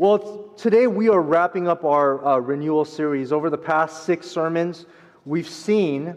Well, today we are wrapping up our uh, renewal series. Over the past six sermons, we've seen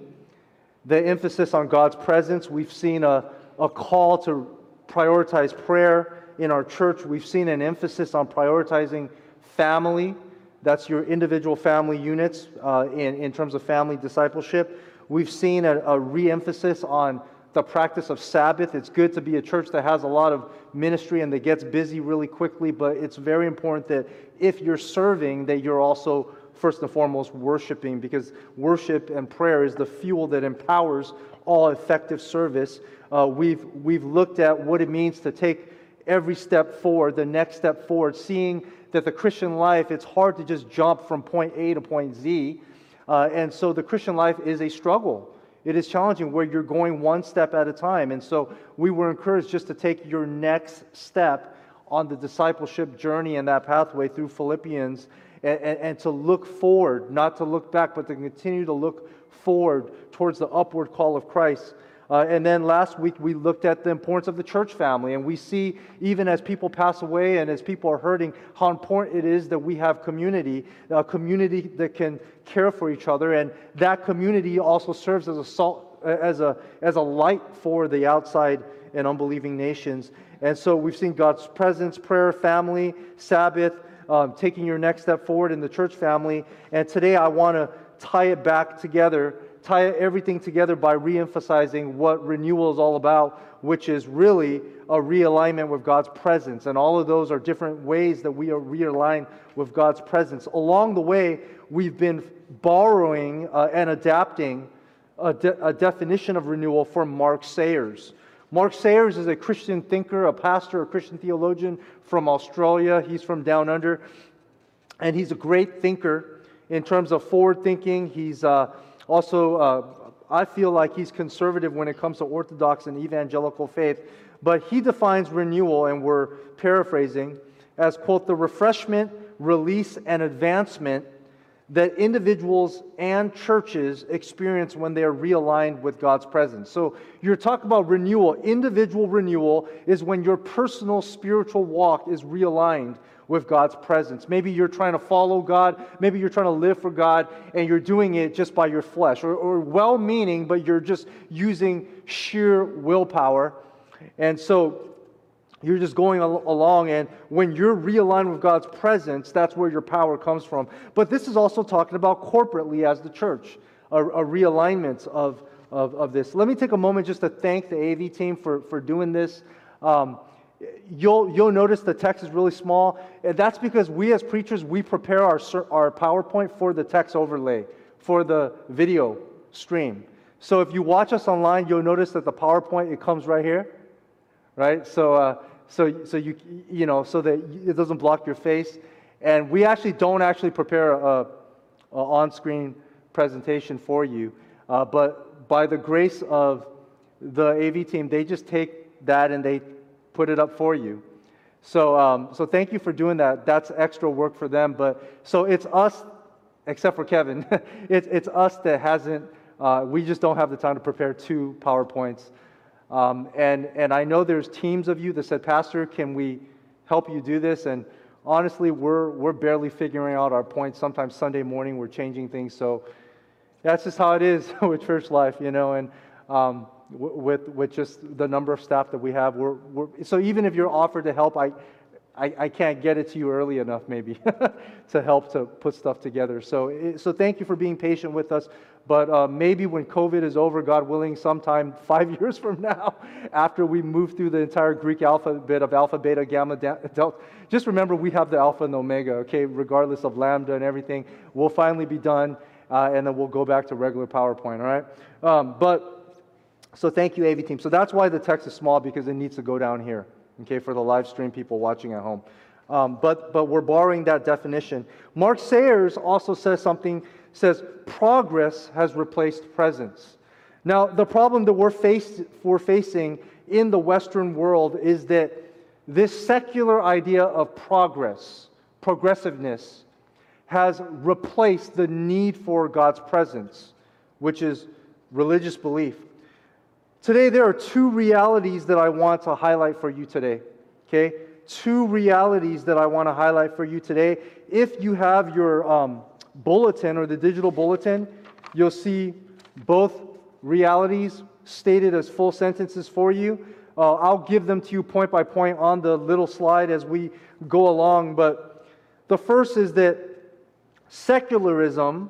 the emphasis on God's presence. We've seen a, a call to prioritize prayer in our church. We've seen an emphasis on prioritizing family. That's your individual family units uh, in, in terms of family discipleship. We've seen a, a re emphasis on the practice of Sabbath. It's good to be a church that has a lot of ministry and that gets busy really quickly, but it's very important that if you're serving, that you're also first and foremost worshiping because worship and prayer is the fuel that empowers all effective service. Uh, we've, we've looked at what it means to take every step forward, the next step forward, seeing that the Christian life, it's hard to just jump from point A to point Z. Uh, and so the Christian life is a struggle. It is challenging where you're going one step at a time. And so we were encouraged just to take your next step on the discipleship journey and that pathway through Philippians and, and, and, to look forward, not to look back, but to continue to look forward towards the upward call of Christ. Uh, and then last week we looked at the importance of the church family. And we see, even as people pass away and as people are hurting, how important it is that we have community, a community that can care for each other. And that community also serves as a, salt, as a, as a light for the outside and unbelieving nations. And so we've seen God's presence, prayer, family, Sabbath, um, taking your next step forward in the church family. And today I want to tie it back together tie everything together by reemphasizing what renewal is all about, which is really a realignment with God's presence. And all of those are different ways that we are realigned with God's presence. Along the way, we've been borrowing uh, and adapting a, de- a definition of renewal from Mark Sayers. Mark Sayers is a Christian thinker, a pastor, a Christian theologian from Australia. He's from down under. And he's a great thinker in terms of forward thinking. He's uh, also, uh, I feel like he's conservative when it comes to Orthodox and evangelical faith, but he defines renewal, and we're paraphrasing, as, quote, the refreshment, release, and advancement that individuals and churches experience when they are realigned with God's presence. So you're talking about renewal. Individual renewal is when your personal spiritual walk is realigned with God's presence. Maybe you're trying to follow God. Maybe you're trying to live for God and you're doing it just by your flesh or, or well meaning, but you're just using sheer willpower. And so you're just going al- along, and when you're realigned with God's presence, that's where your power comes from. But this is also talking about corporately as the church, a, a realignment of, of, of, this. Let me take a moment just to thank the AV team for, for doing this. Um, you'll, you'll notice the text is really small. And that's because we as preachers, we prepare our, our PowerPoint for the text overlay, for the video stream. So if you watch us online, you'll notice that the PowerPoint, it comes right here, right? So, uh, so, so you, you know, so that it doesn't block your face. And we actually don't actually prepare a, a on-screen presentation for you. Uh, but by the grace of the AV team, they just take that and they put it up for you. So, um, so thank you for doing that. That's extra work for them. But so it's us, except for Kevin. it's, it's us that hasn't. Uh, we just don't have the time to prepare two powerpoints. Um, and and I know there's teams of you that said, Pastor, can we help you do this? And honestly, we're we're barely figuring out our points. Sometimes Sunday morning we're changing things. So that's just how it is with church life, you know. And um, with, with just the number of staff that we have. We're, we're, so even if you're offered to help, I, I, I can't get it to you early enough, maybe, to help to put stuff together. So, so thank you for being patient with us. But uh, maybe when COVID is over, God willing, sometime five years from now, after we move through the entire Greek alphabet of alpha, beta, gamma, delta, just remember we have the alpha and omega, okay, regardless of lambda and everything. We'll finally be done, uh, and then we'll go back to regular PowerPoint, all right? Um, but so thank you, AV team. So that's why the text is small because it needs to go down here, okay, for the live stream people watching at home. Um, but, but we're borrowing that definition. Mark Sayers also says something, says progress has replaced presence. Now, the problem that we're, faced, we're facing in the Western world is that this secular idea of progress, progressiveness, has replaced the need for God's presence, which is religious belief. Today, there are two realities that I want to highlight for you today. Okay? two realities that I want to highlight for you today. If you have your um, bulletin or the digital bulletin, you'll see both realities stated as full sentences for you. Uh, I'll give them to you point by point on the little slide as we go along. But the first is that secularism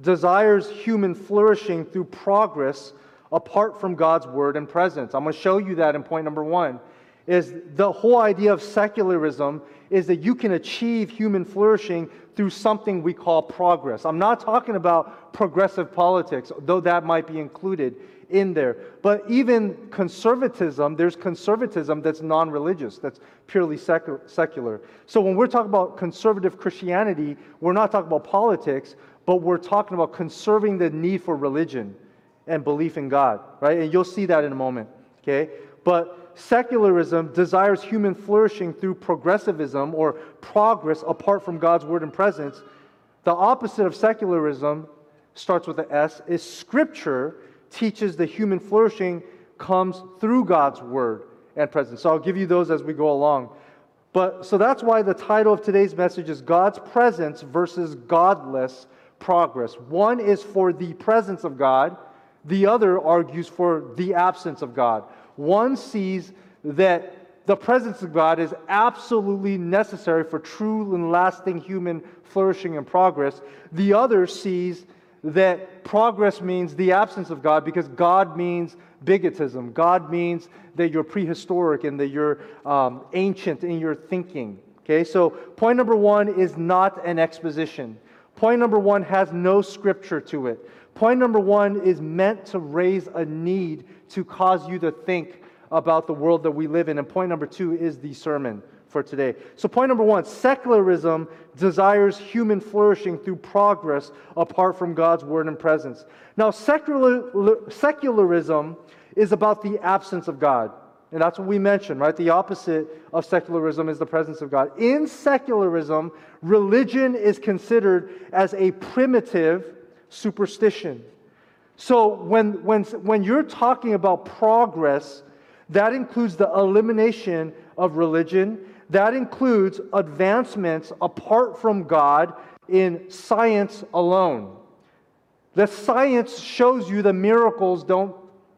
desires human flourishing through progress apart from God's word and presence. I'm going to show you that in point number one. Is the whole idea of secularism is that you can achieve human flourishing through something we call progress. I'm not talking about progressive politics, though that might be included in there. But even conservatism, there's conservatism that's non religious, that's purely secular. So when we're talking about conservative Christianity, we're not talking about politics, but we're talking about conserving the need for religion and belief in God, right? And you'll see that in a moment, okay? But secularism desires human flourishing through progressivism or progress apart from God's word and presence. The opposite of secularism starts with the S is scripture teaches the human flourishing comes through God's word and presence. So I'll give you those as we go along. But so that's why the title of today's message is God's presence versus godless progress. One is for the presence of God, the other argues for the absence of God. One sees that the presence of God is absolutely necessary for true and lasting human flourishing and progress. The other sees that progress means the absence of God because God means bigotism. God means that you're prehistoric and that you're um, ancient in your thinking. Okay, so point number one is not an exposition. Point number one has no scripture to it. Point number one is meant to raise a need to cause you to think about the world that we live in. And point number two is the sermon for today. So, point number one secularism desires human flourishing through progress apart from God's word and presence. Now, secular, secularism is about the absence of God. And that's what we mentioned, right? The opposite of secularism is the presence of God. In secularism, religion is considered as a primitive superstition. So when, when, when you're talking about progress, that includes the elimination of religion that includes advancements apart from God in science alone. The science shows you the miracles don't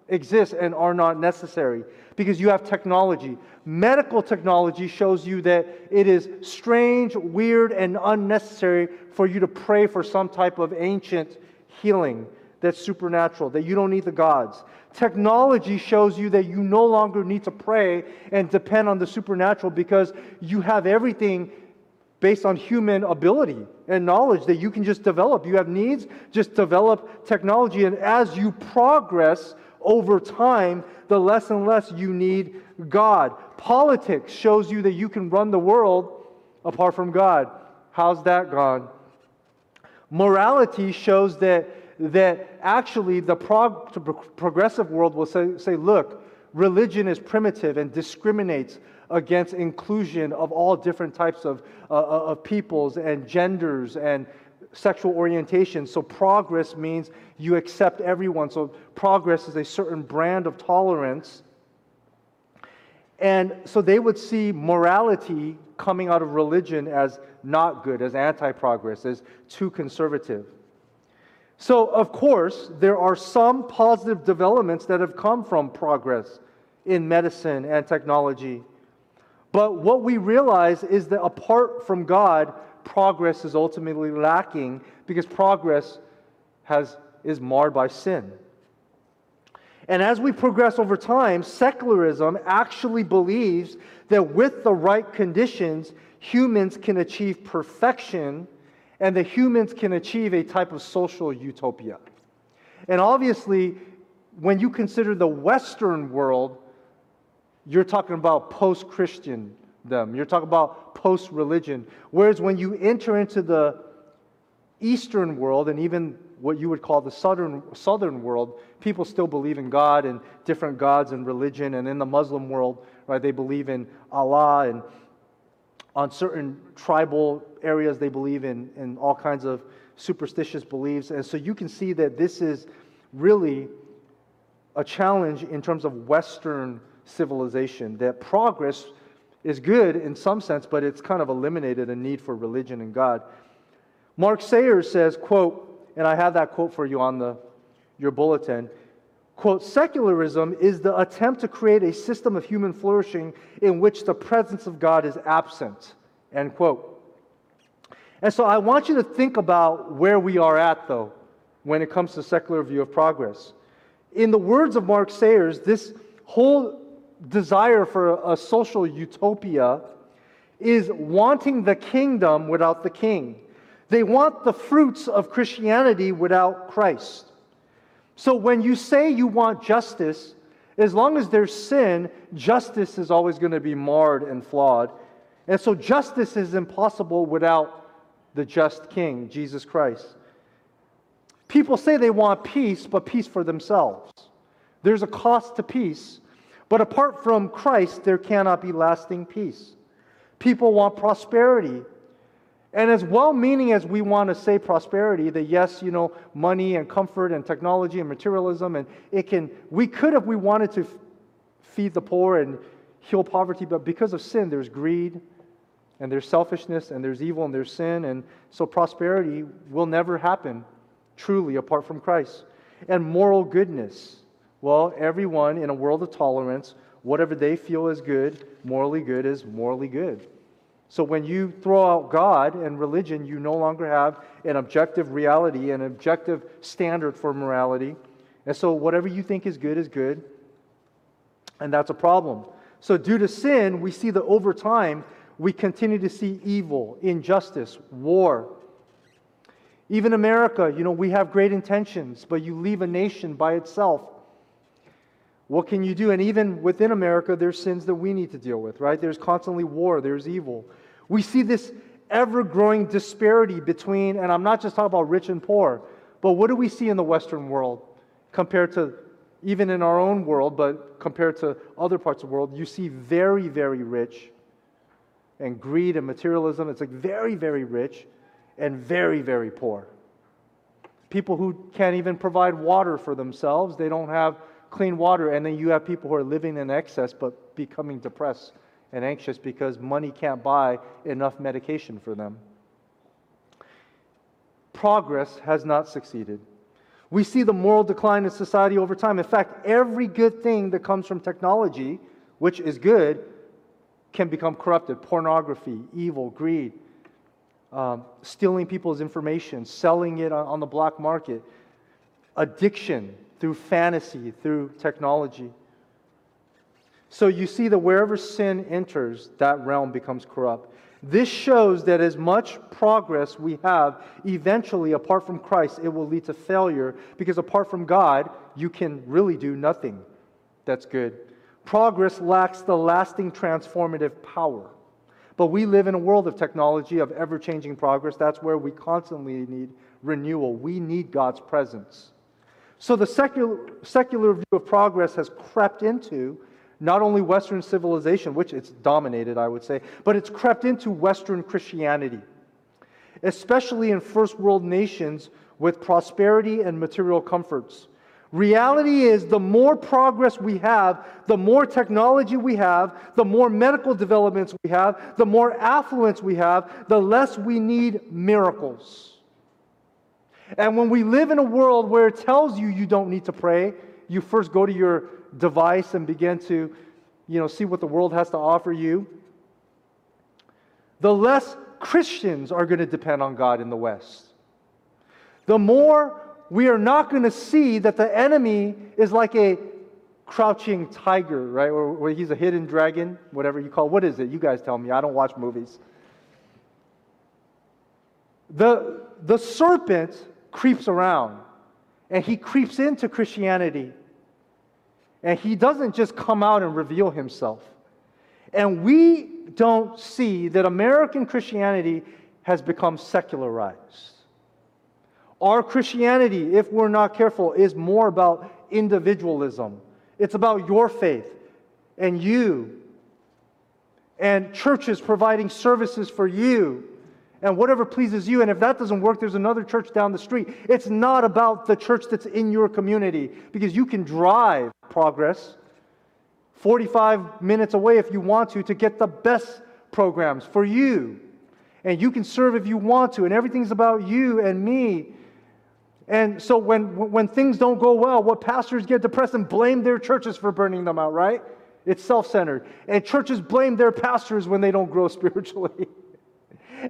exist and are not necessary because you have technology. Medical technology shows you that it is strange, weird, and unnecessary for you to pray for some type of ancient healing that's supernatural, that you don't need the gods. Technology shows you that you no longer need to pray and depend on the supernatural because you have everything based on human ability and knowledge that you can just develop. You have needs, just develop technology. And as you progress over time, the less and less you need God. Politics shows you that you can run the world apart from God. How's that gone? Morality shows that that actually the prog- progressive world will say, say, look, religion is primitive and discriminates against inclusion of all different types of, uh, uh of peoples and genders and sexual orientation. So progress means you accept everyone. So progress is a certain brand of tolerance. And so they would see morality coming out of religion as not good, as anti progress, as too conservative. So, of course, there are some positive developments that have come from progress in medicine and technology. But what we realize is that apart from God, progress is ultimately lacking because progress has, is marred by sin. And as we progress over time, secularism actually believes that with the right conditions, humans can achieve perfection and the humans can achieve a type of social utopia. And obviously, when you consider the Western world, you're talking about post Christian them. You're talking about post religion. Whereas when you enter into the Eastern world and even what you would call the southern, southern world, people still believe in God and different gods and religion. And in the Muslim world, right, they believe in Allah and on certain tribal areas, they believe in, in all kinds of superstitious beliefs. And so you can see that this is really a challenge in terms of Western civilization, that progress is good in some sense, but it's kind of eliminated a need for religion and God. Mark Sayers says, quote, and I have that quote for you on the, your bulletin. Quote, secularism is the attempt to create a system of human flourishing in which the presence of God is absent. End quote. And so I want you to think about where we are at, though, when it comes to secular view of progress. In the words of Mark Sayers, this whole desire for a social utopia is wanting the kingdom without the king. They want the fruits of Christianity without Christ. So when you say you want justice, as long as there's sin, justice is always going to be marred and flawed. And so justice is impossible without the just king, Jesus Christ. People say they want peace, but peace for themselves. There's a cost to peace, but apart from Christ, there cannot be lasting peace. People want prosperity. And as well meaning as we want to say prosperity, that yes, you know, money and comfort and technology and materialism, and it can, we could if we wanted to feed the poor and heal poverty, but because of sin, there's greed and there's selfishness and there's evil and there's sin. And so prosperity will never happen truly apart from Christ. And moral goodness. Well, everyone in a world of tolerance, whatever they feel is good, morally good, is morally good. So when you throw out God and religion, you no longer have an objective reality, an objective standard for morality. And so whatever you think is good is good. And that's a problem. So due to sin, we see that over time, we continue to see evil, injustice, war. Even America, you know, we have great intentions, but you leave a nation by itself. What can you do? And even within America, there's sins that we need to deal with, right? There's constantly war, there's evil. We see this ever growing disparity between, and I'm not just talking about rich and poor, but what do we see in the Western world compared to even in our own world, but compared to other parts of the world? You see very, very rich and greed and materialism. It's like very, very rich and very, very poor. People who can't even provide water for themselves, they don't have clean water. And then you have people who are living in excess but becoming depressed and anxious because money can't buy enough medication for them. Progress has not succeeded. We see the moral decline in society over time. In fact, every good thing that comes from technology, which is good, can become corrupted pornography, evil, greed, um, stealing people's information, selling it on, on the black market, addiction through fantasy, through technology. So you see that wherever sin enters, that realm becomes corrupt. This shows that as much progress we have, eventually, apart from Christ, it will lead to failure because apart from God, you can really do nothing that's good. Progress lacks the lasting transformative power. But we live in a world of technology, of ever changing progress. That's where we constantly need renewal. We need God's presence. So the secular, secular view of progress has crept into not only Western civilization, which it's dominated, I would say, but it's crept into Western Christianity, especially in first world nations with prosperity and material comforts. Reality is the more progress we have, the more technology we have, the more medical developments we have, the more affluence we have, the less we need miracles. And when we live in a world where it tells you you don't need to pray, you first go to your device and begin to, you know, see what the world has to offer you, the less Christians are going to depend on God in the West. The more we are not going to see that the enemy is like a crouching tiger, right? Or, or, he's a hidden dragon, whatever you call it. What is it? You guys tell me. I don't watch movies. The, the serpent creeps around and he creeps into Christianity. And he doesn't just come out and reveal himself. And we don't see that American Christianity has become secularized. Our Christianity, if we're not careful, is more about individualism. It's about your faith and you, and churches providing services for you, and whatever pleases you. And if that doesn't work, there's another church down the street. It's not about the church that's in your community because you can drive progress 45 minutes away if you want to to get the best programs for you. And you can serve if you want to, and everything's about you and me. And so when, when things don't go well, what pastors get depressed and blame their churches for burning them out, right? It's self centered. And churches blame their pastors when they don't grow spiritually.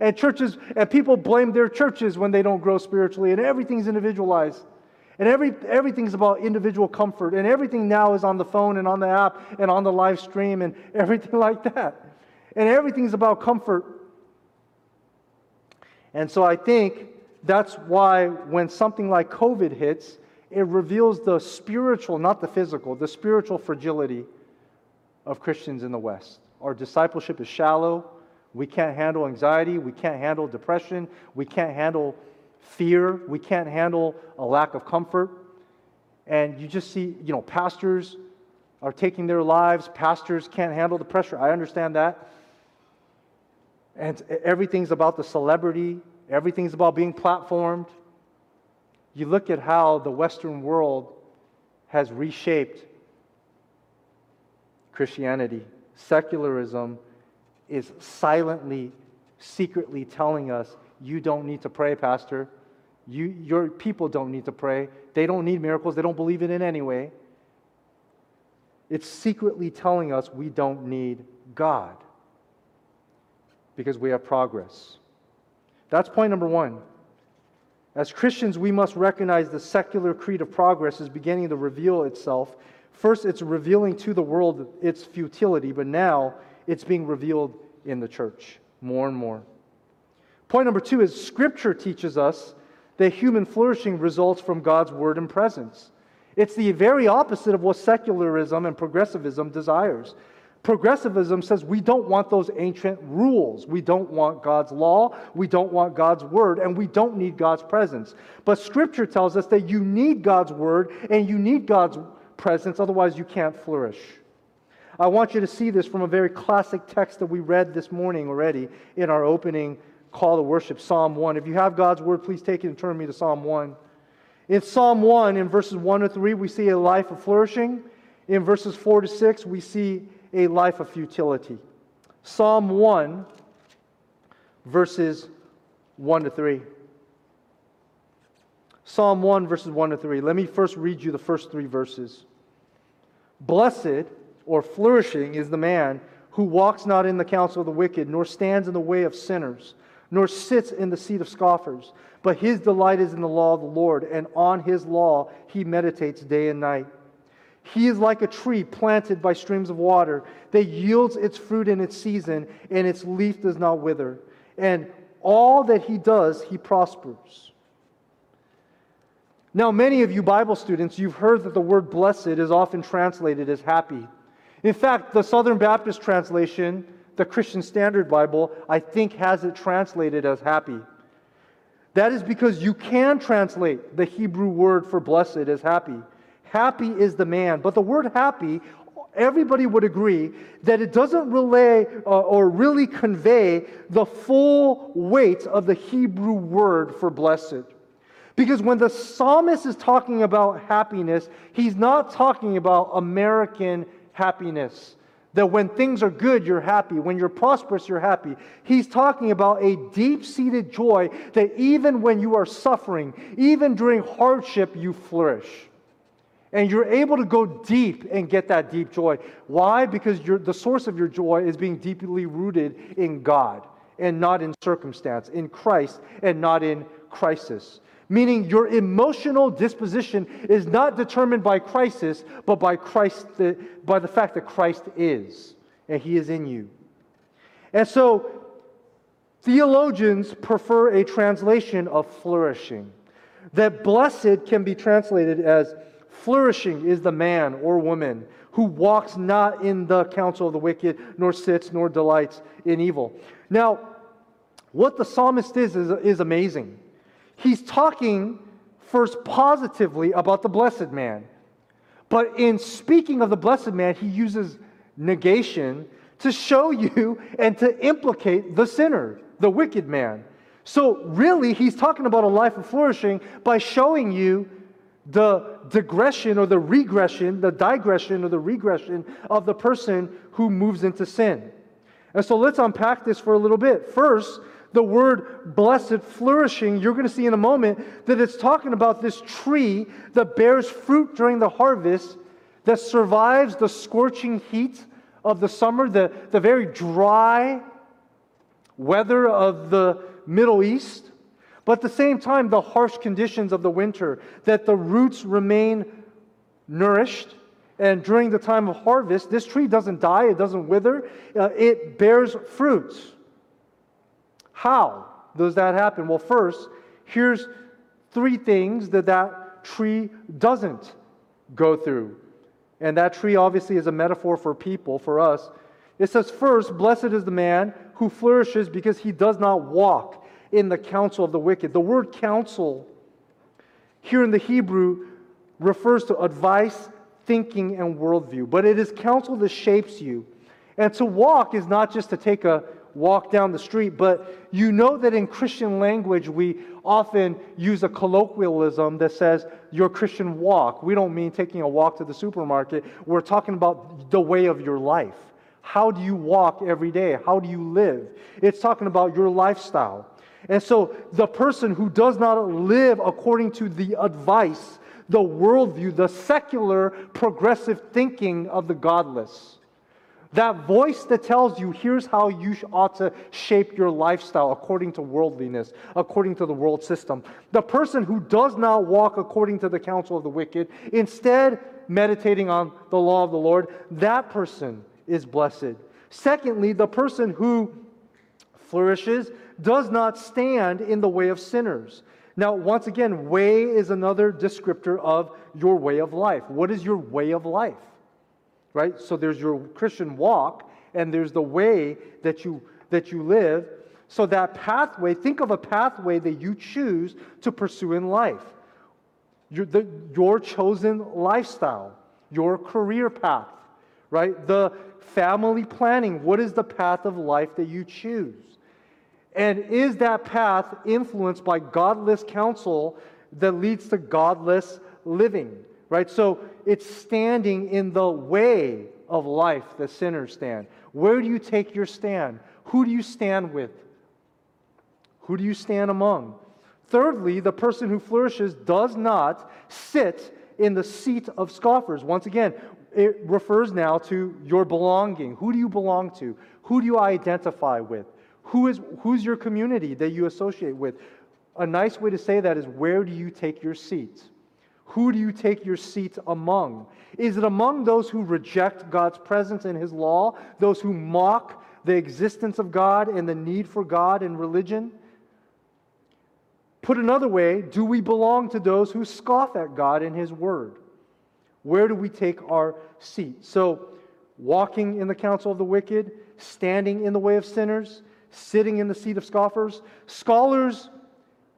And churches and people blame their churches when they don't grow spiritually, and everything's individualized. And every, everything's about individual comfort. And everything now is on the phone and on the app and on the live stream and everything like that. And everything's about comfort. And so I think that's why when something like COVID hits, it reveals the spiritual, not the physical, the spiritual fragility of Christians in the West. Our discipleship is shallow. We can't handle anxiety. We can't handle depression. We can't handle fear. We can't handle a lack of comfort. And you just see, you know, pastors are taking their lives. Pastors can't handle the pressure. I understand that. And everything's about the celebrity, everything's about being platformed. You look at how the Western world has reshaped Christianity. Secularism is silently, secretly telling us you don't need to pray, Pastor. You, your people don't need to pray. They don't need miracles. They don't believe in it in anyway. It's secretly telling us we don't need God because we have progress. That's point number one. As Christians, we must recognize the secular creed of progress is beginning to reveal itself. First, it's revealing to the world its futility, but now it's being revealed in the church more and more. Point number two is Scripture teaches us that human flourishing results from God's word and presence. It's the very opposite of what secularism and progressivism desires. Progressivism says we don't want those ancient rules. We don't want God's law. We don't want God's word, and we don't need God's presence. But Scripture tells us that you need God's word and you need God's presence, otherwise, you can't flourish. I want you to see this from a very classic text that we read this morning already in our opening call to worship, Psalm 1. If you have God's word, please take it and turn me to Psalm 1. In Psalm 1, in verses 1 to 3, we see a life of flourishing. In verses 4 to 6, we see a life of futility. Psalm 1, verses 1 to 3. Psalm 1, verses 1 to 3. Let me first read you the first three verses. Blessed or flourishing is the man who walks not in the counsel of the wicked, nor stands in the way of sinners nor sits in the seat of scoffers. But his delight is in the law of the Lord, and on his law he meditates day and night. He is like a tree planted by streams of water that yields its fruit in its season, and its leaf does not wither. And all that he does, he prospers. Now, many of you Bible students, you've heard that the word blessed is often translated as happy. In fact, the Southern Baptist translation the Christian Standard Bible, I think, has it translated as happy. That is because you can translate the Hebrew word for blessed as happy. Happy is the man. But the word happy, everybody would agree that it doesn't relay uh, or really convey the full weight of the Hebrew word for blessed. Because when the psalmist is talking about happiness, he's not talking about American happiness. That when things are good, you're happy. When you're prosperous, you're happy. He's talking about a deep seated joy that even when you are suffering, even during hardship, you flourish. And you're able to go deep and get that deep joy. Why? Because the source of your joy is being deeply rooted in God and not in circumstance, in Christ and not in crisis meaning your emotional disposition is not determined by crisis, but by Christ, by the fact that Christ is, and He is in you. And so, theologians prefer a translation of flourishing. That blessed can be translated as flourishing is the man or woman who walks not in the counsel of the wicked, nor sits, nor delights in evil. Now, what the psalmist is, is, is amazing he's talking first positively about the blessed man. But in speaking of the blessed man, he uses negation to show you and to implicate the sinner, the wicked man. So, really, he's talking about a life of flourishing by showing you the digression or the regression, the digression or the regression of the person who moves into sin. And so let's unpack this for a little bit. First, the word blessed, flourishing, you're going to see in a moment that it's talking about this tree that bears fruit during the harvest, that survives the scorching heat of the summer, the, the very dry weather of the Middle East, but at the same time, the harsh conditions of the winter, that the roots remain nourished. And during the time of harvest, this tree doesn't die, it doesn't wither, uh, it bears fruits. How does that happen? Well, first, here's three things that that tree doesn't go through. And that tree obviously is a metaphor for people, for us. It says, first, blessed is the man who flourishes because he does not walk in the counsel of the wicked. The word counsel here in the Hebrew refers to advice, thinking, and worldview, but it is counsel that shapes you. And to walk is not just to take a walk down the street, but you know that in Christian language, we often use a colloquialism that says your Christian walk. We don't mean taking a walk to the supermarket, we're talking about the way of your life. How do you walk every day? How do you live? It's talking about your lifestyle. And so the person who does not live according to the advice, the worldview, the secular progressive thinking of the godless, that voice that tells you here's how you ought to shape your lifestyle according to worldliness, according to the world system. The person who does not walk according to the counsel of the wicked, instead meditating on the law of the Lord, that person is blessed. Secondly, the person who flourishes does not stand in the way of sinners. Now, once again, way is another descriptor of your way of life. What is your way of life? Right? So there's your Christian walk, and there's the way that you that you live. So that pathway, think of a pathway that you choose to pursue in life. Your, the, your chosen lifestyle, your career path, right? The family planning. What is the path of life that you choose? And is that path influenced by godless counsel that leads to godless living? Right? So it's standing in the way of life that sinners stand. Where do you take your stand? Who do you stand with? Who do you stand among? Thirdly, the person who flourishes does not sit in the seat of scoffers. Once again, it refers now to your belonging. Who do you belong to? Who do you identify with? Who is, who's your community that you associate with? A nice way to say that is where do you take your seat? Who do you take your seat among? Is it among those who reject God's presence and His law, those who mock the existence of God and the need for God and religion? Put another way, do we belong to those who scoff at God and His word? Where do we take our seat? So, walking in the counsel of the wicked, standing in the way of sinners, sitting in the seat of scoffers. Scholars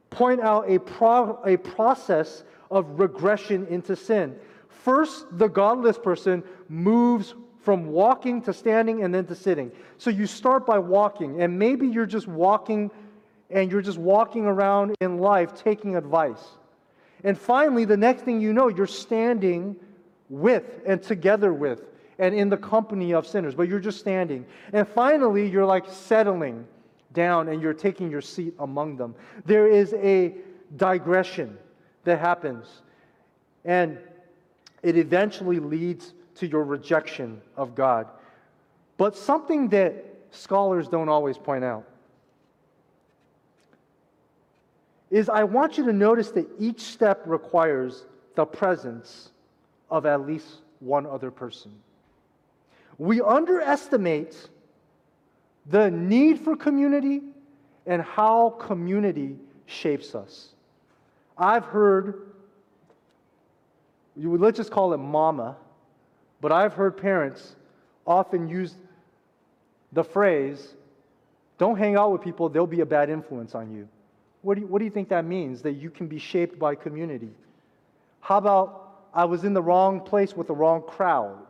point out a, pro- a process of regression into sin. First, the godless person moves from walking to standing and then to sitting. So you start by walking, and maybe you're just walking and you're just walking around in life taking advice. And finally, the next thing you know, you're standing with and together with and in the company of sinners, but you're just standing. And finally, you're like settling down and you're taking your seat among them. There is a digression that happens, and it eventually leads to your rejection of God. But something that scholars don't always point out is I want you to notice that each step requires the presence of at least one other person. We underestimate the need for community and how community shapes us. I've heard, you would, let's just call it mama, but I've heard parents often use the phrase, don't hang out with people, they'll be a bad influence on you. What do you, what do you think that means? That you can be shaped by community. How about I was in the wrong place with the wrong crowd?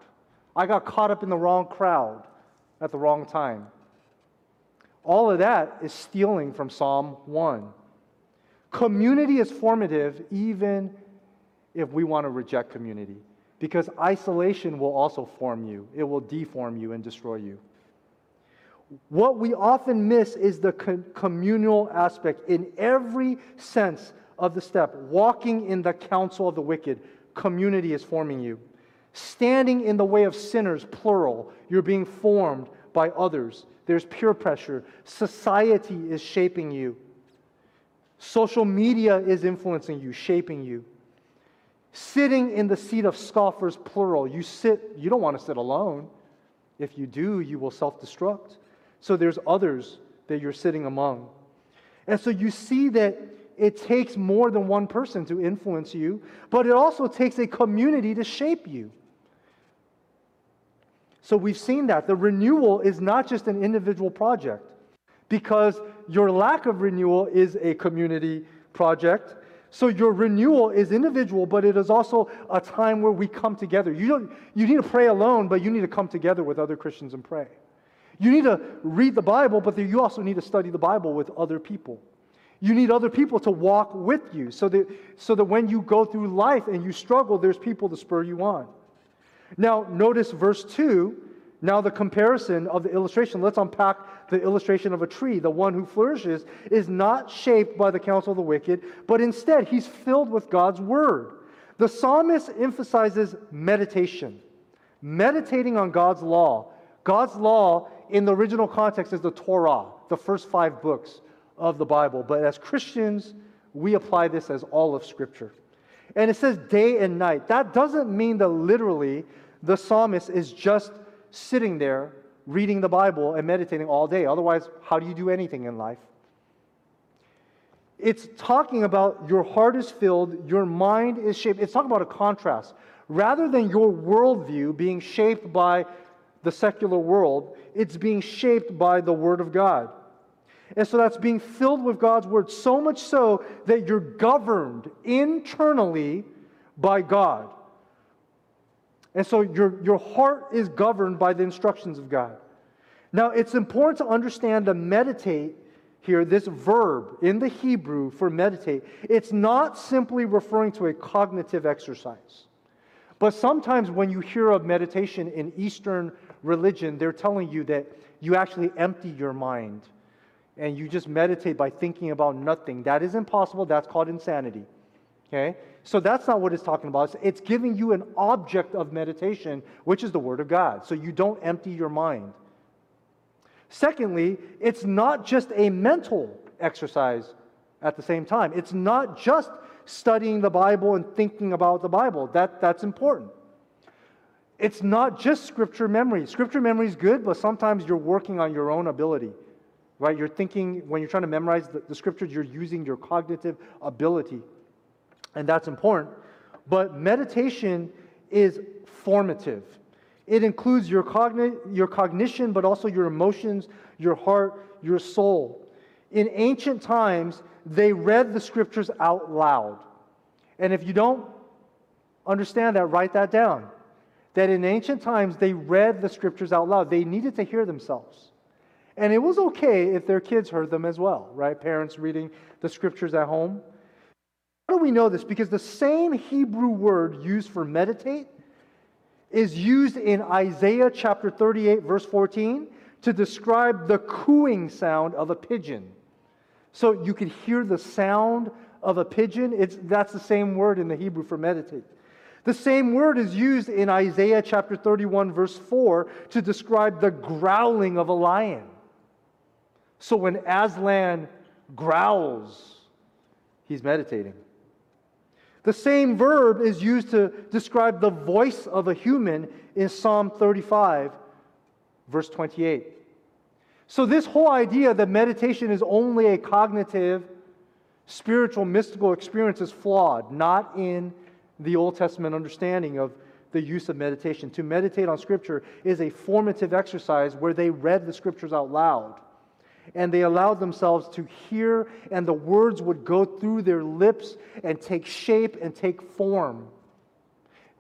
I got caught up in the wrong crowd at the wrong time. All of that is stealing from Psalm 1. Community is formative even if we want to reject community. Because isolation will also form you, it will deform you and destroy you. What we often miss is the communal aspect in every sense of the step. Walking in the counsel of the wicked, community is forming you. Standing in the way of sinners, plural, you're being formed by others. There's peer pressure. Society is shaping you. Social media is influencing you, shaping you. Sitting in the seat of scoffers, plural. You sit, you don't want to sit alone. If you do, you will self destruct. So there's others that you're sitting among. And so you see that it takes more than one person to influence you, but it also takes a community to shape you. So we've seen that. The renewal is not just an individual project, because your lack of renewal is a community project. So your renewal is individual, but it is also a time where we come together. You, don't, you need to pray alone, but you need to come together with other Christians and pray. You need to read the Bible, but you also need to study the Bible with other people. You need other people to walk with you so that, so that when you go through life and you struggle, there's people to spur you on. Now, notice verse 2. Now, the comparison of the illustration. Let's unpack the illustration of a tree. The one who flourishes is not shaped by the counsel of the wicked, but instead he's filled with God's word. The psalmist emphasizes meditation, meditating on God's law. God's law in the original context is the Torah, the first five books of the Bible. But as Christians, we apply this as all of Scripture. And it says day and night. That doesn't mean that literally the psalmist is just sitting there reading the Bible and meditating all day. Otherwise, how do you do anything in life? It's talking about your heart is filled, your mind is shaped. It's talking about a contrast. Rather than your worldview being shaped by the secular world, it's being shaped by the Word of God. And so that's being filled with God's Word, so much so that you're governed internally by God. And so your, your heart is governed by the instructions of God. Now, it's important to understand to meditate here, this verb in the Hebrew for meditate, it's not simply referring to a cognitive exercise. But sometimes when you hear of meditation in Eastern religion, they're telling you that you actually empty your mind and you just meditate by thinking about nothing. That is impossible. That's called insanity. Okay? So that's not what it's talking about. It's giving you an object of meditation, which is the Word of God. So you don't empty your mind. Secondly, it's not just a mental exercise at the same time. It's not just studying the Bible and thinking about the Bible. That, that's important. It's not just scripture memory. Scripture memory is good, but sometimes you're working on your own ability, right? You're thinking, when you're trying to memorize the, the scriptures, you're using your cognitive ability, and that's important. But meditation is formative. It includes your, cogni- your cognition, but also your emotions, your heart, your soul. In ancient times, they read the scriptures out loud. And if you don't understand that, write that down that in ancient times they read the scriptures out loud. They needed to hear themselves. And it was okay if their kids heard them as well, right? Parents reading the scriptures at home. How do we know this? Because the same Hebrew word used for meditate is used in Isaiah chapter 38, verse 14, to describe the cooing sound of a pigeon. So you could hear the sound of a pigeon. It's, that's the same word in the Hebrew for meditate. The same word is used in Isaiah chapter 31, verse 4, to describe the growling of a lion. So when Aslan growls, he's meditating. The same verb is used to describe the voice of a human in Psalm 35, verse 28. So, this whole idea that meditation is only a cognitive, spiritual, mystical experience is flawed, not in the Old Testament understanding of the use of meditation. To meditate on Scripture is a formative exercise where they read the Scriptures out loud and they allowed themselves to hear, and the words would go through their lips and take shape and take form.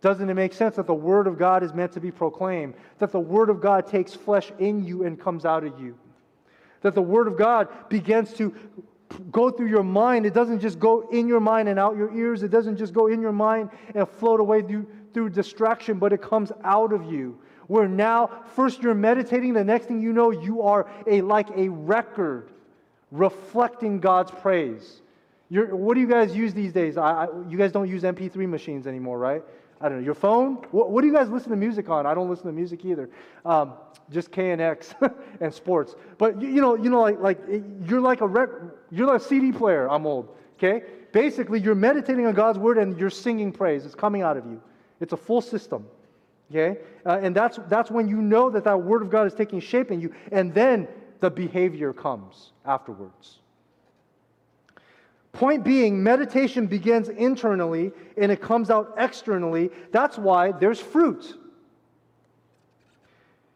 Doesn't it make sense that the Word of God is meant to be proclaimed? That the Word of God takes flesh in you and comes out of you? That the Word of God begins to go through your mind. It doesn't just go in your mind and out your ears. It doesn't just go in your mind and float away through, through distraction, but it comes out of you. Where now, first you're meditating, the next thing you know, you are a, like a record reflecting God's praise. You're, what do you guys use these days? I, I, you guys don't use MP3 machines anymore, right? I don't know. Your phone? What, what, do you guys listen to music on? I don't listen to music either. Um, just KNX and sports. But you, you, know, you know, like, like you're like a rec, you're like a CD player. I'm old. Okay. Basically, you're meditating on God's word and you're singing praise. It's coming out of you. It's a full system. Okay. Uh, and that's that's when you know that that word of God is taking shape in you, and then the behavior comes afterwards. Point being, meditation begins internally and it comes out externally. That's why there's fruit.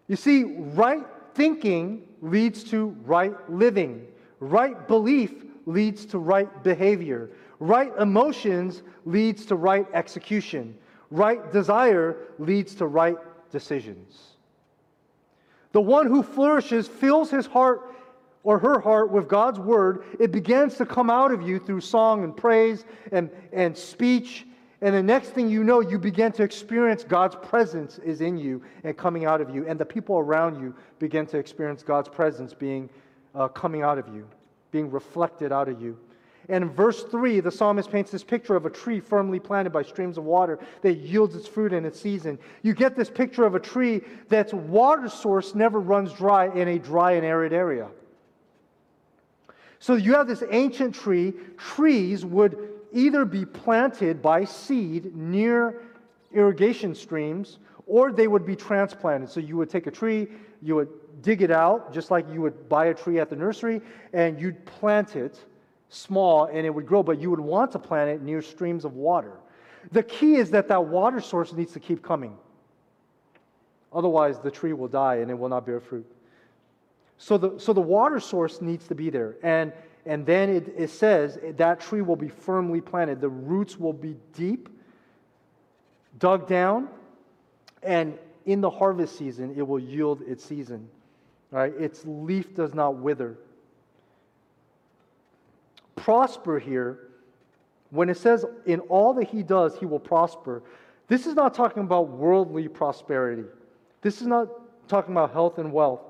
You see, right thinking leads to right living, right belief leads to right behavior, right emotions leads to right execution, right desire leads to right decisions. The one who flourishes fills his heart or her heart with God's word, it begins to come out of you through song and praise and, and speech. And the next thing you know, you begin to experience God's presence is in you and coming out of you. And the people around you begin to experience God's presence being uh, coming out of you, being reflected out of you. And in verse 3, the psalmist paints this picture of a tree firmly planted by streams of water that yields its fruit in its season. You get this picture of a tree that's water source never runs dry in a dry and arid area. So you have this ancient tree. Trees would either be planted by seed near irrigation streams or they would be transplanted. So you would take a tree, you would dig it out, just like you would buy a tree at the nursery, and you'd plant it small and it would grow, but you would want to plant it near streams of water. The key is that that water source needs to keep coming. Otherwise, the tree will die and it will not bear fruit. So the, so the water source needs to be there. And, and then it, it says that tree will be firmly planted. The roots will be deep, dug down, and in the harvest season, it will yield its season. Right? Its leaf does not wither. Prosper here, when it says in all that he does, he will prosper, this is not talking about worldly prosperity. This is not talking about health and wealth.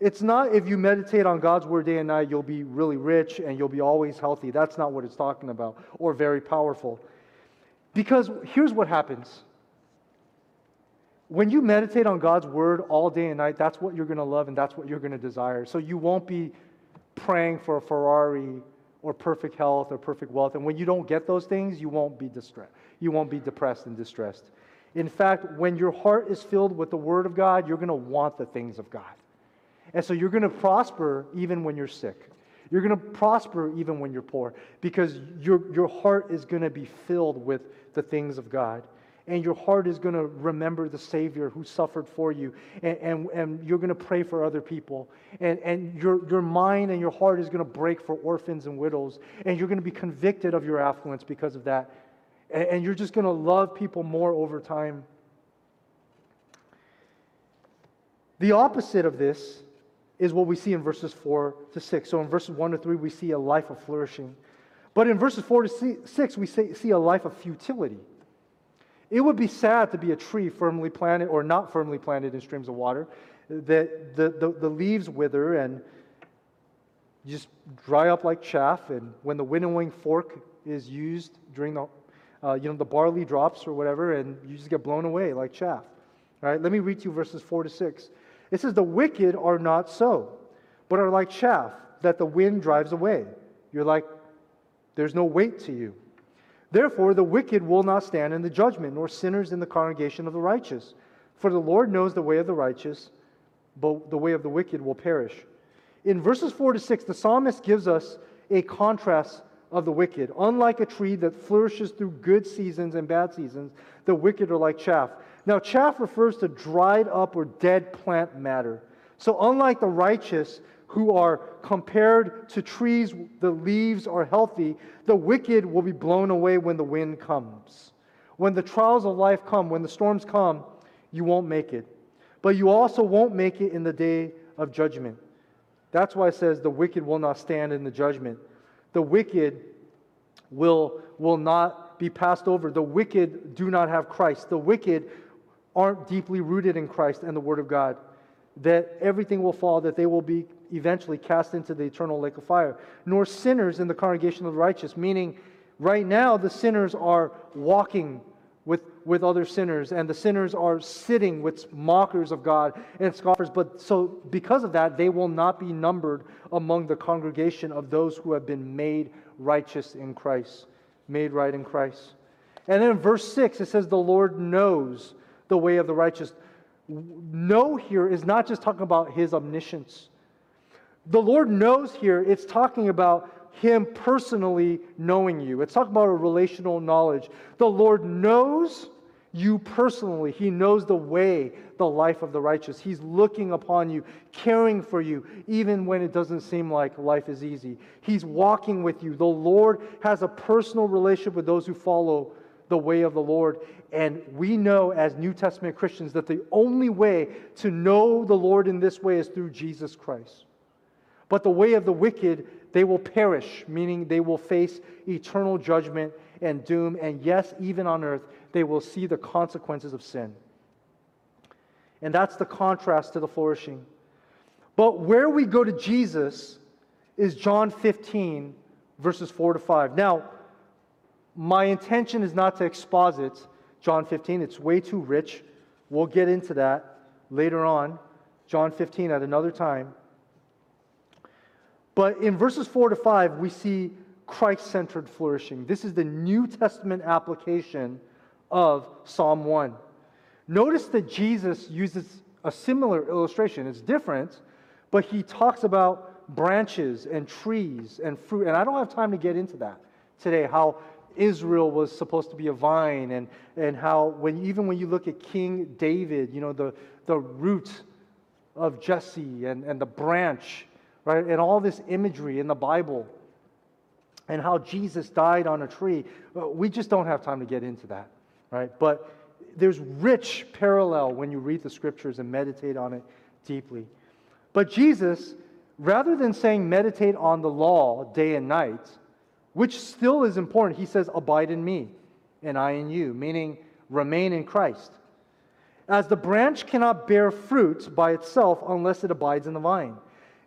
It's not if you meditate on God's word day and night, you'll be really rich and you'll be always healthy. That's not what it's talking about, or very powerful. Because here's what happens when you meditate on God's word all day and night, that's what you're going to love and that's what you're going to desire. So you won't be praying for a Ferrari or perfect health or perfect wealth. And when you don't get those things, you won't be distressed. You won't be depressed and distressed. In fact, when your heart is filled with the word of God, you're going to want the things of God. And so you're going to prosper even when you're sick. You're going to prosper even when you're poor because your, your heart is going to be filled with the things of God. And your heart is going to remember the Savior who suffered for you. And, and, and you're going to pray for other people. And, and your, your mind and your heart is going to break for orphans and widows. And you're going to be convicted of your affluence because of that. And, and you're just going to love people more over time. The opposite of this is what we see in verses 4 to 6. So in verses 1 to 3, we see a life of flourishing. But in verses 4 to 6, we see a life of futility. It would be sad to be a tree firmly planted or not firmly planted in streams of water, that the, the, the leaves wither and just dry up like chaff. And when the winnowing fork is used during the, uh, you know, the barley drops or whatever, and you just get blown away like chaff. All right, let me read to you verses 4 to 6. It says, The wicked are not so, but are like chaff that the wind drives away. You're like, there's no weight to you. Therefore, the wicked will not stand in the judgment, nor sinners in the congregation of the righteous. For the Lord knows the way of the righteous, but the way of the wicked will perish. In verses 4 to 6, the psalmist gives us a contrast of the wicked. Unlike a tree that flourishes through good seasons and bad seasons, the wicked are like chaff. Now, chaff refers to dried up or dead plant matter. So, unlike the righteous who are compared to trees, the leaves are healthy, the wicked will be blown away when the wind comes. When the trials of life come, when the storms come, you won't make it. But you also won't make it in the day of judgment. That's why it says the wicked will not stand in the judgment. The wicked will, will not be passed over. The wicked do not have Christ. The wicked aren't deeply rooted in Christ and the Word of God. That everything will fall, that they will be eventually cast into the eternal lake of fire. Nor sinners in the congregation of the righteous, meaning right now the sinners are walking with, with other sinners, and the sinners are sitting with mockers of God and scoffers. But so, because of that, they will not be numbered among the congregation of those who have been made righteous in Christ, made right in Christ. And then in verse 6, it says, The Lord knows the way of the righteous. Know here is not just talking about his omniscience. The Lord knows here, it's talking about him personally knowing you. It's talking about a relational knowledge. The Lord knows you personally. He knows the way, the life of the righteous. He's looking upon you, caring for you, even when it doesn't seem like life is easy. He's walking with you. The Lord has a personal relationship with those who follow the way of the Lord. And we know as New Testament Christians that the only way to know the Lord in this way is through Jesus Christ. But the way of the wicked they will perish, meaning they will face eternal judgment and doom. And yes, even on earth, they will see the consequences of sin. And that's the contrast to the flourishing. But where we go to Jesus is John 15, verses 4 to 5. Now, my intention is not to exposit John 15, it's way too rich. We'll get into that later on. John 15 at another time. But in verses 4 to 5, we see Christ centered flourishing. This is the New Testament application of Psalm 1. Notice that Jesus uses a similar illustration. It's different, but he talks about branches and trees and fruit. And I don't have time to get into that today, how Israel was supposed to be a vine, and, and how when even when you look at King David, you know, the, the root of Jesse and, and the branch right? And all this imagery in the Bible and how Jesus died on a tree. Uh, we just don't have time to get into that, right? But there's rich parallel when you read the scriptures and meditate on it deeply. But Jesus, rather than saying meditate on the law day and night, which still is important, he says, abide in me and I in you, meaning remain in Christ. As the branch cannot bear fruit by itself unless it abides in the vine.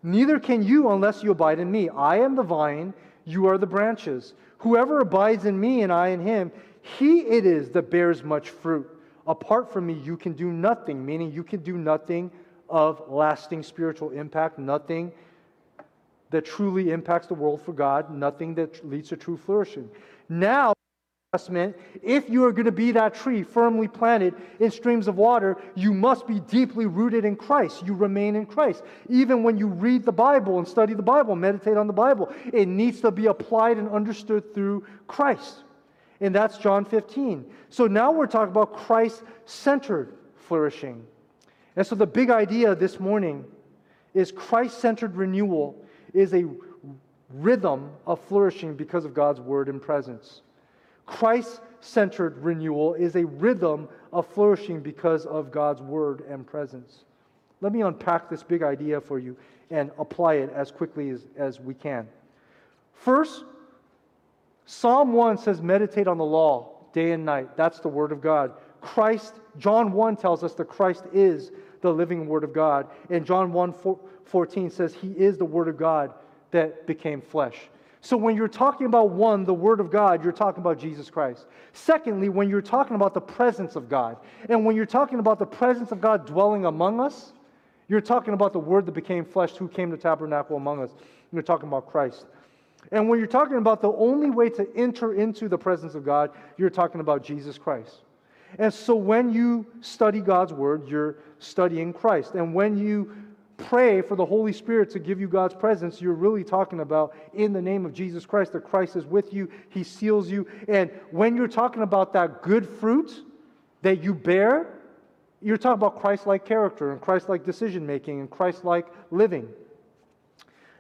Neither can you unless you abide in me. I am the vine, you are the branches. Whoever abides in me and I in him, he it is that bears much fruit. Apart from me, you can do nothing, meaning you can do nothing of lasting spiritual impact, nothing that truly impacts the world for God, nothing that leads to true flourishing. Now, Testament, if you are going to be that tree firmly planted in streams of water, you must be deeply rooted in Christ. You remain in Christ. Even when you read the Bible and study the Bible, meditate on the Bible, it needs to be applied and understood through Christ. And that's John 15. So now we're talking about Christ centered flourishing. And so the big idea this morning is Christ centered renewal is a rhythm of flourishing because of God's word and presence. Christ centered renewal is a rhythm of flourishing because of God's word and presence. Let me unpack this big idea for you and apply it as quickly as, as we can. First, Psalm 1 says, meditate on the law day and night. That's the word of God. Christ, John 1 tells us that Christ is the living word of God. And John 1 14 says, He is the word of God that became flesh. So when you're talking about one, the Word of God, you're talking about Jesus Christ. Secondly, when you're talking about the presence of God, and when you're talking about the presence of God dwelling among us, you're talking about the Word that became flesh, who came to tabernacle among us. You're talking about Christ. And when you're talking about the only way to enter into the presence of God, you're talking about Jesus Christ. And so when you study God's Word, you're studying Christ. And when you pray for the Holy Spirit to give you God's presence, you're really talking about in the name of Jesus Christ, that Christ is with you, He seals you. And when you're talking about that good fruit that you bear, you're talking about Christ like character and Christ like decision making and Christ like living.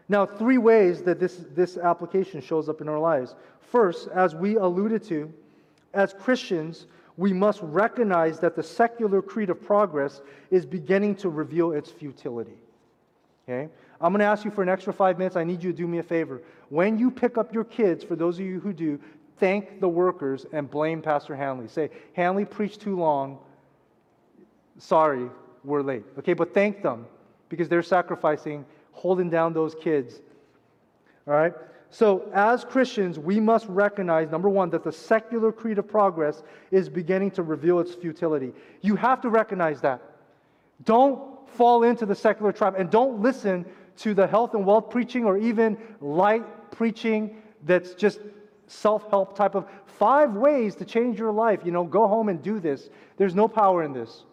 Now, three ways that this, this application shows up in our lives. First, as we alluded to, as Christians, we must recognize that the secular creed of progress is beginning to reveal its futility. Okay? I'm going to ask you for an extra five minutes. I need you to do me a favor. When you pick up your kids, for those of you who do, thank the workers and blame Pastor Hanley. Say, Hanley preached too long. Sorry, we're late. Okay, but thank them because they're sacrificing, holding down those kids. All right? So, as Christians, we must recognize number one, that the secular creed of progress is beginning to reveal its futility. You have to recognize that. Don't fall into the secular trap and don't listen to the health and wealth preaching or even light preaching that's just self help type of five ways to change your life. You know, go home and do this. There's no power in this.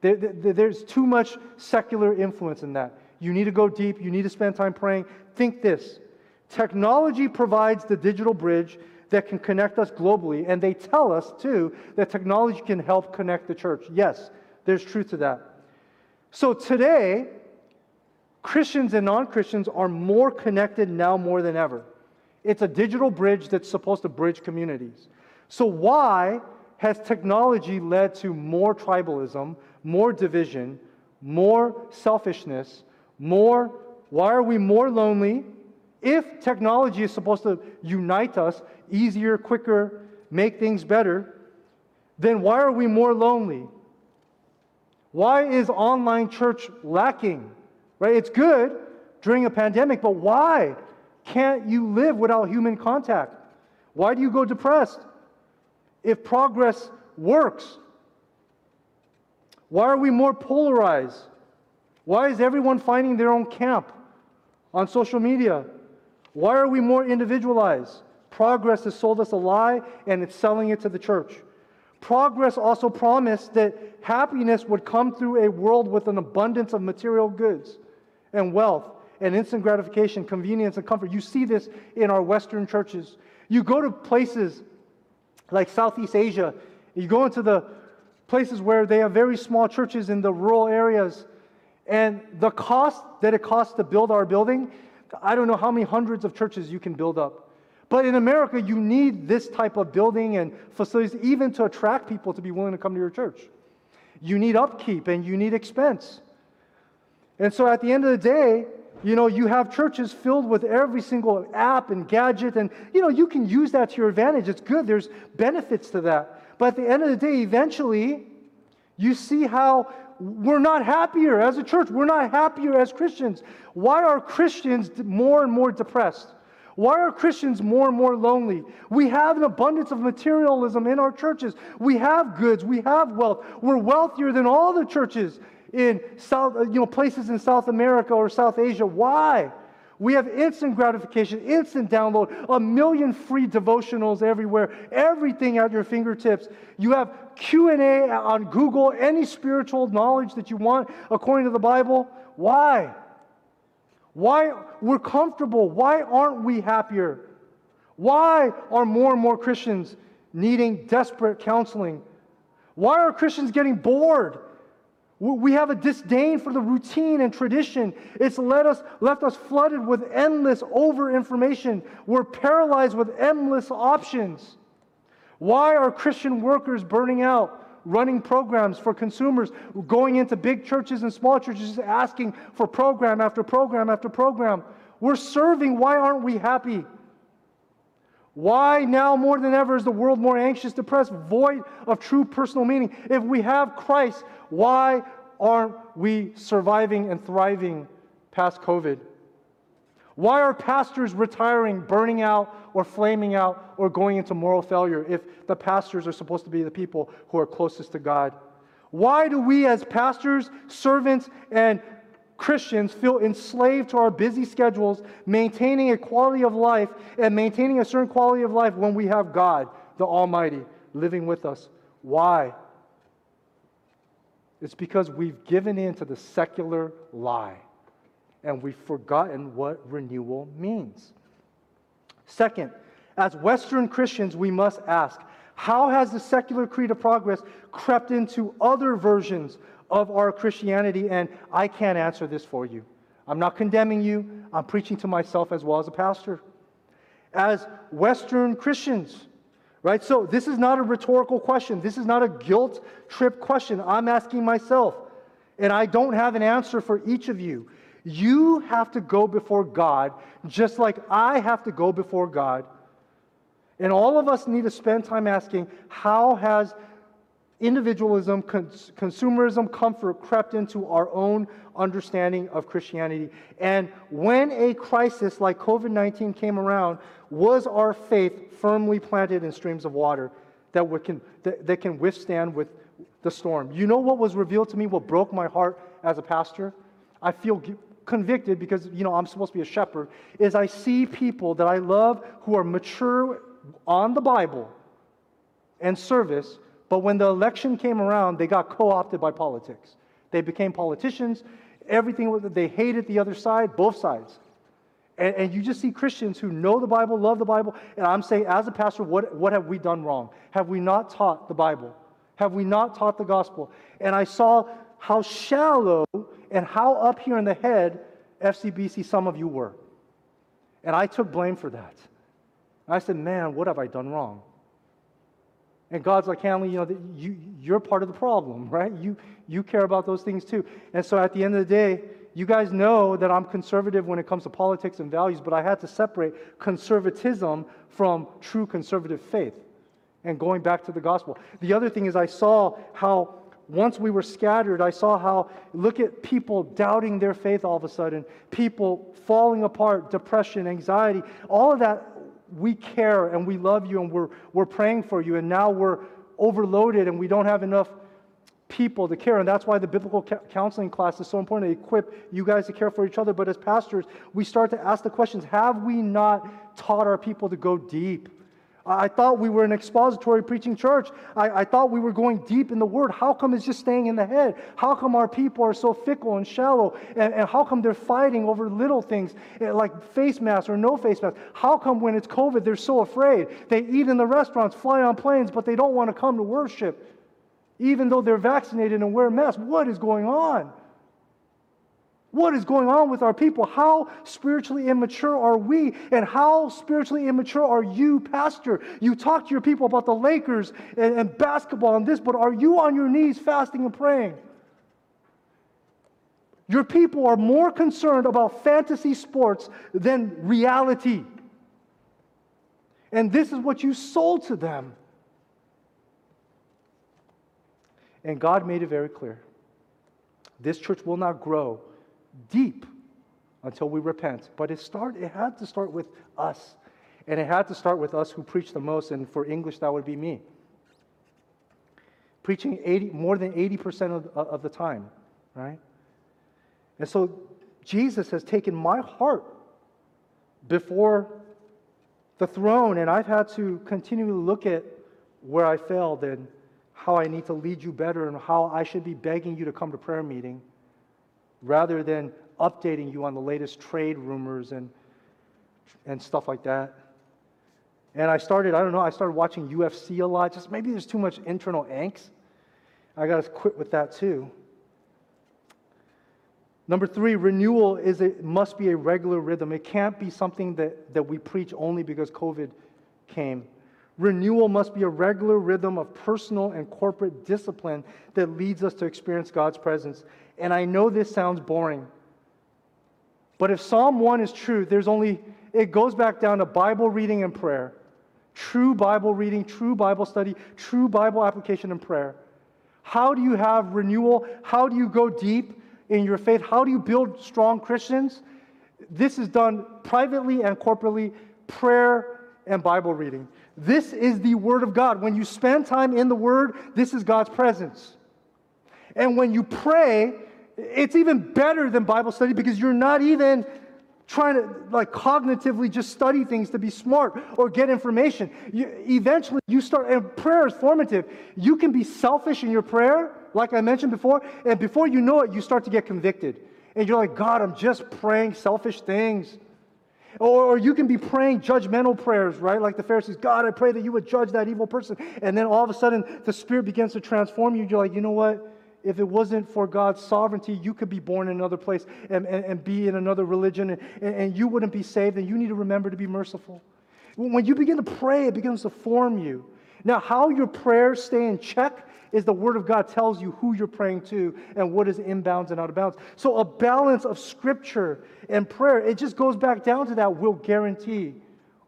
There, there, there's too much secular influence in that. You need to go deep. You need to spend time praying. Think this technology provides the digital bridge that can connect us globally, and they tell us, too, that technology can help connect the church. Yes, there's truth to that. So today, Christians and non Christians are more connected now more than ever. It's a digital bridge that's supposed to bridge communities. So, why has technology led to more tribalism, more division, more selfishness, more, why are we more lonely? If technology is supposed to unite us easier, quicker, make things better, then why are we more lonely? Why is online church lacking? Right? It's good during a pandemic, but why can't you live without human contact? Why do you go depressed? If progress works, why are we more polarized? Why is everyone finding their own camp on social media? Why are we more individualized? Progress has sold us a lie and it's selling it to the church. Progress also promised that happiness would come through a world with an abundance of material goods and wealth and instant gratification, convenience and comfort. You see this in our Western churches. You go to places like Southeast Asia, you go into the places where they have very small churches in the rural areas, and the cost that it costs to build our building, I don't know how many hundreds of churches you can build up. But in America, you need this type of building and facilities even to attract people to be willing to come to your church. You need upkeep and you need expense. And so at the end of the day, you know, you have churches filled with every single app and gadget, and, you know, you can use that to your advantage. It's good, there's benefits to that. But at the end of the day, eventually, you see how we're not happier as a church. We're not happier as Christians. Why are Christians more and more depressed? Why are Christians more and more lonely? We have an abundance of materialism in our churches. We have goods, we have wealth. We're wealthier than all the churches in South, uh, you know, places in South America or South Asia. Why? We have instant gratification, instant download, a million free devotionals everywhere, everything at your fingertips. You have Q&A on Google, any spiritual knowledge that you want according to the Bible. Why? Why we're comfortable? Why aren't we happier? Why are more and more Christians needing desperate counseling? Why are Christians getting bored? We have a disdain for the routine and tradition. It's let us, left us flooded with endless over information. We're paralyzed with endless options. Why are Christian workers burning out, running programs for consumers, going into big churches and small churches asking for program after program after program? We're serving. Why aren't we happy? Why now more than ever is the world more anxious, depressed, void of true personal meaning? If we have Christ, why aren't we surviving and thriving past COVID? Why are pastors retiring, burning out, or flaming out, or going into moral failure if the pastors are supposed to be the people who are closest to God? Why do we, as pastors, servants, and Christians feel enslaved to our busy schedules, maintaining a quality of life and maintaining a certain quality of life when we have God, the Almighty, living with us? Why? It's because we've given in to the secular lie and we've forgotten what renewal means. Second, as Western Christians, we must ask how has the secular creed of progress crept into other versions of our Christianity? And I can't answer this for you. I'm not condemning you, I'm preaching to myself as well as a pastor. As Western Christians, Right? So this is not a rhetorical question. This is not a guilt trip question. I'm asking myself, and I don't have an answer for each of you. You have to go before God just like I have to go before God. And all of us need to spend time asking how has individualism, cons- consumerism, comfort crept into our own understanding of Christianity? And when a crisis like COVID 19 came around, was our faith firmly planted in streams of water that, can, that, that can withstand with the storm? You know what was revealed to me, what broke my heart as a pastor? I feel convicted because you know I'm supposed to be a shepherd is I see people that I love who are mature on the Bible and service but when the election came around, they got co opted by politics. They became politicians. Everything, they hated the other side, both sides. And, and, you just see Christians who know the Bible, love the Bible. And I'm saying, as a pastor, what, what have we done wrong? Have we not taught the Bible? Have we not taught the gospel? And I saw how shallow and how up here in the head FCBC some of you were. And I took blame for that. I said, man, what have I done wrong? And God's like, Hanley, you know, you, you're part of the problem, right? You, you care about those things too. And so at the end of the day, you guys know that I'm conservative when it comes to politics and values, but I had to separate conservatism from true conservative faith and going back to the gospel. The other thing is, I saw how once we were scattered, I saw how, look at people doubting their faith all of a sudden, people falling apart, depression, anxiety, all of that we care and we love you and we're, we're praying for you, and now we're overloaded and we don't have enough people to care. And that's why the biblical counseling class is so important to equip you guys to care for each other. But as pastors, we start to ask the questions have we not taught our people to go deep? I thought we were an expository preaching church. I, I, thought we were going deep in the word. How come it's just staying in the head? How come our people are so fickle and shallow? And, and how come they're fighting over little things eh, like face masks or no face masks? How come when it's COVID they're so afraid? They eat in the restaurants, fly on planes, but they don't want to come to worship, even though they're vaccinated and wear masks. What is going on? What is going on with our people? How spiritually immature are we? And how spiritually immature are you, Pastor? You talk to your people about the Lakers and, and, basketball and this, but are you on your knees fasting and praying? Your people are more concerned about fantasy sports than reality. And this is what you sold to them. And God made it very clear this church will not grow deep until we repent. But it, start, it had to start with us. And it had to start with us who preach the most, and for English, that would be me. Preaching 80, more than 80% of, uh, of the time, right? And so Jesus has taken my heart before the throne, and I've had to continually look at where I failed and how I need to lead you better and how I should be begging you to come to prayer meeting rather than updating you on the latest trade rumors and, and stuff like that. And I started, I don't know, I started watching UFC a lot. Just maybe there's too much internal angst. I got to quit with that too. Number three, renewal is it must be a regular rhythm. It can't be something that, that we preach only because COVID came. Renewal must be a regular rhythm of personal and corporate discipline that leads us to experience God's presence and I know this sounds boring. But if Psalm 1 is true, there's only, it goes back down to Bible reading and prayer. True Bible reading, true Bible study, true Bible application and prayer. How do you have renewal? How do you go deep in your faith? How do you build strong Christians? This is done privately and corporately, prayer and Bible reading. This is the Word of God. When you spend time in the Word, this is God's presence. And when you pray, it's even better than Bible study because you're not even trying to like cognitively just study things to be smart or get information. You, eventually, you start, and prayer is formative. You can be selfish in your prayer, like I mentioned before, and before you know it, you start to get convicted. And you're like, God, I'm just praying selfish things. Or, or you can be praying judgmental prayers, right? Like the Pharisees, God, I pray that you would judge that evil person. And then all of a sudden, the Spirit begins to transform you. You're like, you know what? If it wasn't for God's sovereignty, you could be born in another place and, and, and be in another religion and, and you wouldn't be saved. And you need to remember to be merciful. When you begin to pray, it begins to form you. Now, how your prayers stay in check is the Word of God tells you who you're praying to and what is inbounds and out of bounds. So a balance of Scripture and prayer, it just goes back down to that, will guarantee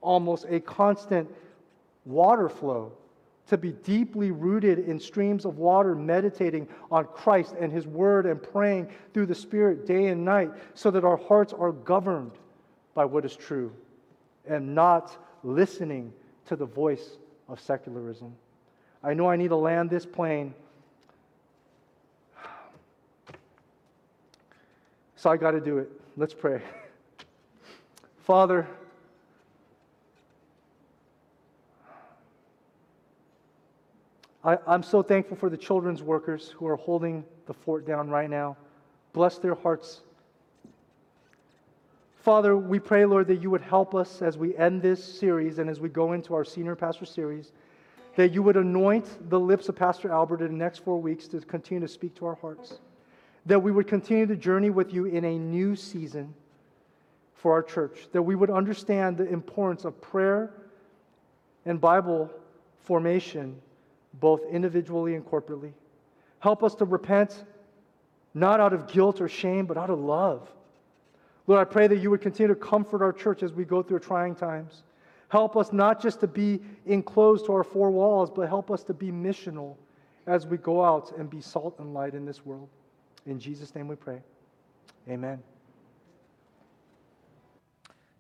almost a constant water flow to be deeply rooted in streams of water, meditating on Christ and His Word and praying through the Spirit day and night so that our hearts are governed by what is true and not listening to the voice of secularism. I know I need to land this plane. So I got to do it. Let's pray. Father, I, I'm so thankful for the children's workers who are holding the fort down right now. Bless their hearts. Father, we pray, Lord, that you would help us as we end this series and as we go into our senior pastor series, that you would anoint the lips of Pastor Albert in the next four weeks to continue to speak to our hearts, that we would continue to journey with you in a new season for our church, that we would understand the importance of prayer and Bible formation, both individually and corporately. Help us to repent, not out of guilt or shame, but out of love. Lord, I pray that you would continue to comfort our church as we go through trying times. Help us not just to be enclosed to our four walls, but help us to be missional as we go out and be salt and light in this world. In Jesus' name we pray. Amen.